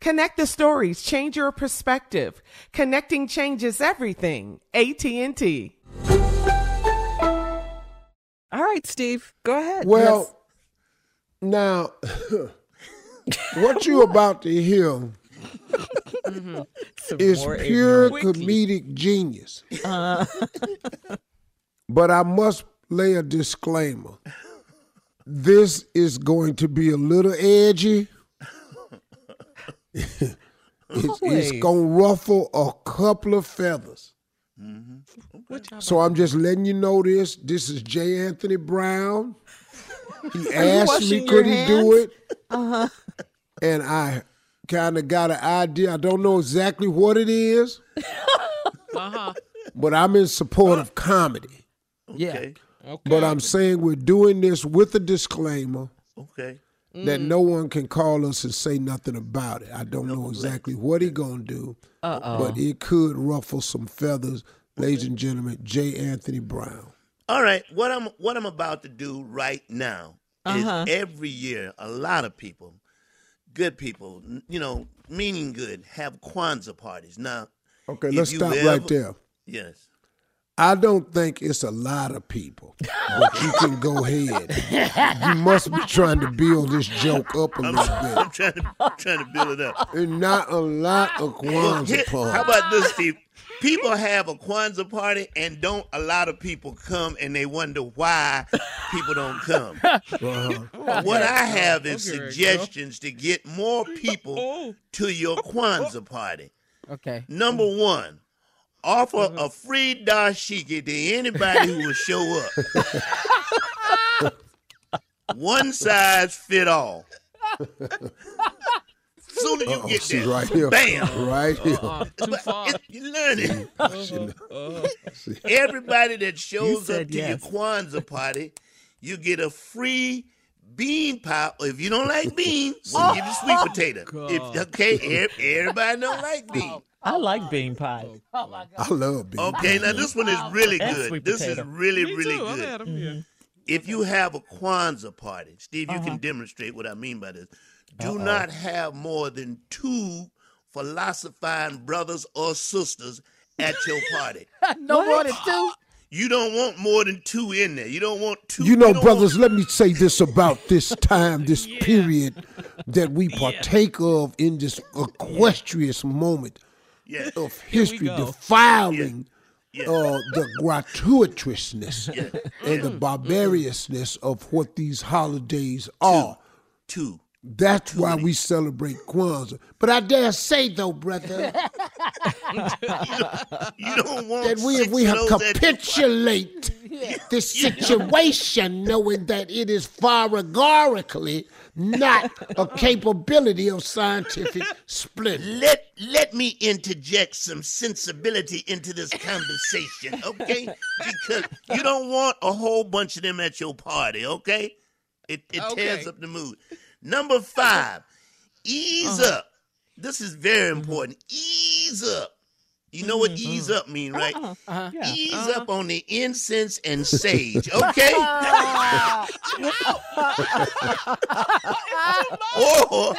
Connect the stories, change your perspective. Connecting changes everything. AT&T. All right, Steve, go ahead. Well, now, what you about to hear Some is pure ignorant. comedic genius. Uh, But I must lay a disclaimer. This is going to be a little edgy. It's, it's going to ruffle a couple of feathers. So I'm just letting you know this. This is J. Anthony Brown. He asked me, could your he do it? uh-huh. And I kind of got an idea. I don't know exactly what it is, Uh-huh. but I'm in support of comedy. Okay. Yeah. But I'm saying we're doing this with a disclaimer Okay. That no one can call us and say nothing about it. I don't know exactly what he gonna do, Uh-oh. but it could ruffle some feathers. Ladies and gentlemen, J. Anthony Brown. All right. What I'm what I'm about to do right now Uh-huh. is every year a lot of people, good people, you know, meaning good, have Kwanzaa parties. Now, Okay, let's stop ever- right there. Yes. I don't think it's a lot of people, but you can go ahead. You must be trying to build this joke up a I'm, little I'm bit. trying to I'm trying to build it up. And not a lot of Well, Kwanzaa parties. how about this, Steve? People have a Kwanzaa party and don't a lot of people come and they wonder why people don't come. Uh-huh. What I have is Okay, girl. suggestions to get more people to your Kwanzaa party. Okay. Number one, offer a free dashiki to anybody who will show up. One size fit all. Soon as you Uh-oh, get see there, right here. bam, Right here. Too far. It- you learn it. Uh-huh. Everybody that shows up to yes. your Kwanzaa party, you get a free bean pie. If you don't like beans, we'll give you sweet Oh, potato. If, okay, ev- everybody don't like beans. I like bean pie. I love being Okay, now this one is really good. sweet This is potato. really, really good. Mhm. if you have a Kwanzaa party, Steve, you Uh-huh. can demonstrate what I mean by this. Do Uh-oh. not have more than two philosophizing brothers or sisters at your party. no more than two. You don't want more than two in there. You don't want two. You know, don't brothers, let me say this about this time, this period that we partake of in this equestrious moment Yeah. of history, defiling Yeah. Uh, the gratuitousness and the barbariousness of what these holidays are. Two. That's why we celebrate Kwanzaa. But I dare say, though, brother, You don't want that we, if we have those at capitulate this situation, knowing that it is faragorically not a capability of scientific splendor. Let let me interject some sensibility into this conversation, okay? Because you don't want a whole bunch of them at your party, okay? It it tears up the mood. Number five, ease uh-huh. up. This is very mm-hmm. important. Ease up. You know what mm-hmm. ease mm-hmm. up mean, right? Uh-huh. uh-huh. Ease uh-huh. up on the incense and sage, okay? or oh,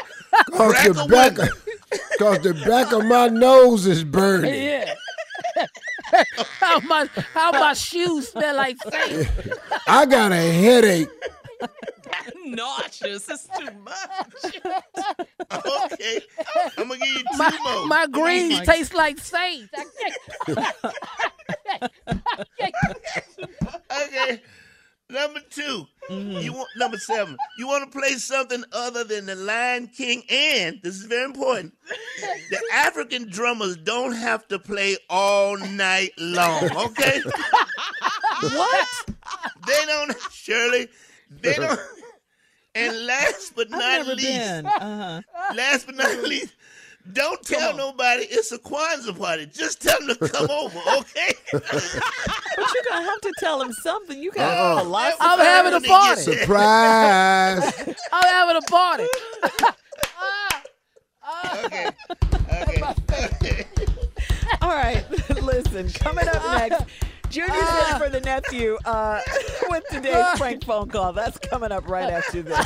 Cause crack the a back, whip. of, cause the back of my nose is burning. Yeah. how my how my shoes smell like saint. I got a headache. Nauseous. It's too much. Okay, I'm gonna give you two My, more. my greens give you- taste like sage. Okay, number 2 mm-hmm. You want number seven. You want to play something other than the Lion King, and this is very important. The African drummers don't have to play all night long. Okay, what? they don't. Shirley, they don't. And last but I've not never least, been. Uh-huh. last but not least, don't tell nobody it's a Kwanzaa party. Just tell them to come over, okay? But you're gonna have to tell him something. You got Uh-uh. a lot. I'm having a party. Surprise. I'm having a party. Okay. Okay. okay. All right, listen. Coming up next, Junior's in for the nephew uh, with today's prank phone call. That's coming up right after this.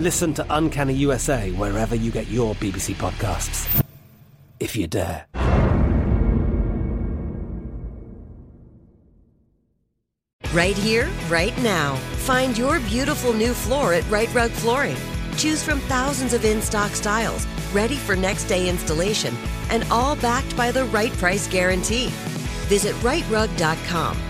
Listen to Uncanny USA wherever you get your BBC podcasts, if you dare. Right here, right now. Find your beautiful new floor at Rite Rug Flooring. Choose from thousands of in stock styles, ready for next day installation, and all backed by the right price guarantee. Visit riterug.com.